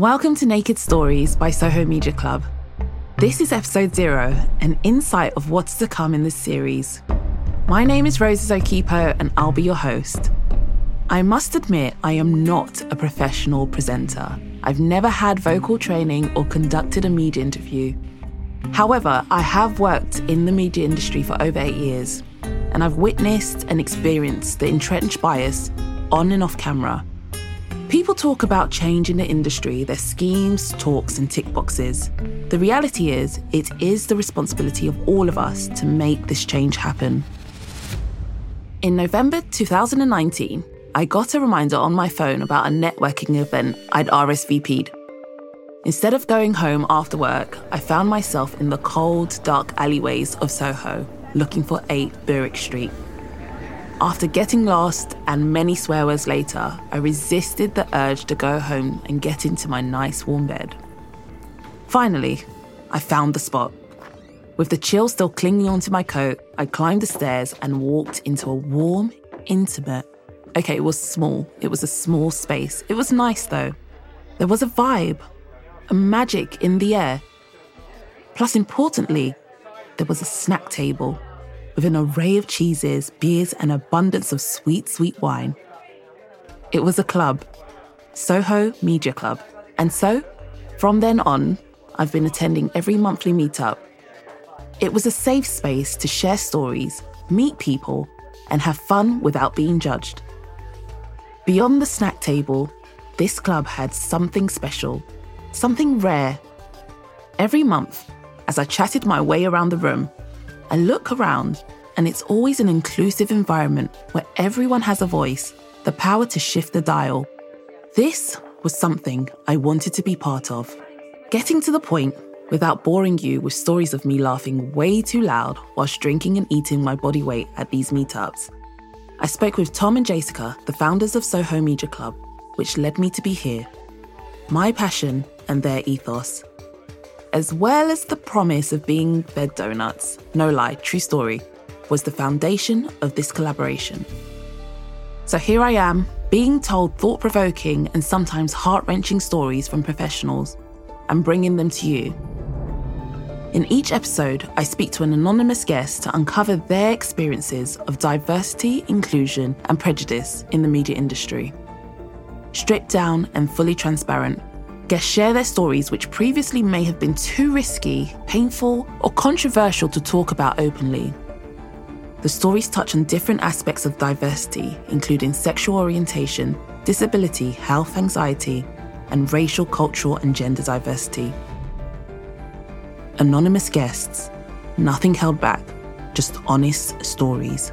Welcome to Naked Stories by Soho Media Club. This is episode zero, an insight of what's to come in this series. My name is Roses Okipo, and I'll be your host. I must admit, I am not a professional presenter. I've never had vocal training or conducted a media interview. However, I have worked in the media industry for over eight years, and I've witnessed and experienced the entrenched bias on and off camera. People talk about change in the industry, their schemes, talks, and tick boxes. The reality is, it is the responsibility of all of us to make this change happen. In November 2019, I got a reminder on my phone about a networking event I'd RSVP'd. Instead of going home after work, I found myself in the cold, dark alleyways of Soho, looking for 8 Berwick Street. After getting lost and many swear words later, I resisted the urge to go home and get into my nice warm bed. Finally, I found the spot. With the chill still clinging onto my coat, I climbed the stairs and walked into a warm, intimate. Okay, it was small. It was a small space. It was nice though. There was a vibe, a magic in the air. Plus, importantly, there was a snack table with an array of cheeses, beers, and abundance of sweet, sweet wine. It was a club, Soho Media Club. And so, from then on, I've been attending every monthly meetup. It was a safe space to share stories, meet people, and have fun without being judged. Beyond the snack table, this club had something special, something rare. Every month, as I chatted my way around the room, I look around and it's always an inclusive environment where everyone has a voice, the power to shift the dial. This was something I wanted to be part of. Getting to the point without boring you with stories of me laughing way too loud whilst drinking and eating my body weight at these meetups. I spoke with Tom and Jessica, the founders of Soho Media Club, which led me to be here. My passion and their ethos. As well as the promise of being bed donuts, no lie, true story, was the foundation of this collaboration. So here I am, being told thought provoking and sometimes heart wrenching stories from professionals and bringing them to you. In each episode, I speak to an anonymous guest to uncover their experiences of diversity, inclusion, and prejudice in the media industry. Stripped down and fully transparent, guests share their stories which previously may have been too risky, painful, or controversial to talk about openly. The stories touch on different aspects of diversity, including sexual orientation, disability, health, anxiety, and racial, cultural, and gender diversity. Anonymous guests, nothing held back, just honest stories.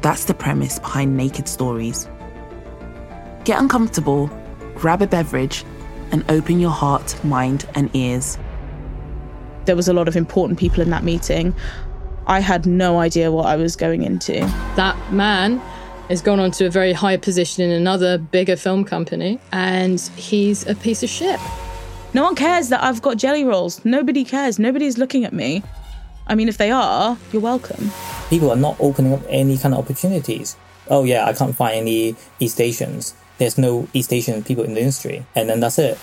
That's the premise behind Naked Stories. Get uncomfortable, grab a beverage, and open your heart, mind, and ears. There was a lot of important people in that meeting. I had no idea what I was going into. That man has gone on to a very high position in another bigger film company, and he's a piece of shit. No one cares that I've got jelly rolls. Nobody cares. Nobody's looking at me. I mean, if they are, you're welcome. People are not opening up any kind of opportunities. Oh, yeah, I can't find any East Asians. There's no East Asian people in the industry. And then that's it.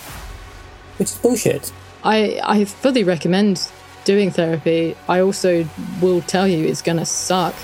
Which is bullshit. I, I fully recommend doing therapy, I also will tell you it's going to suck.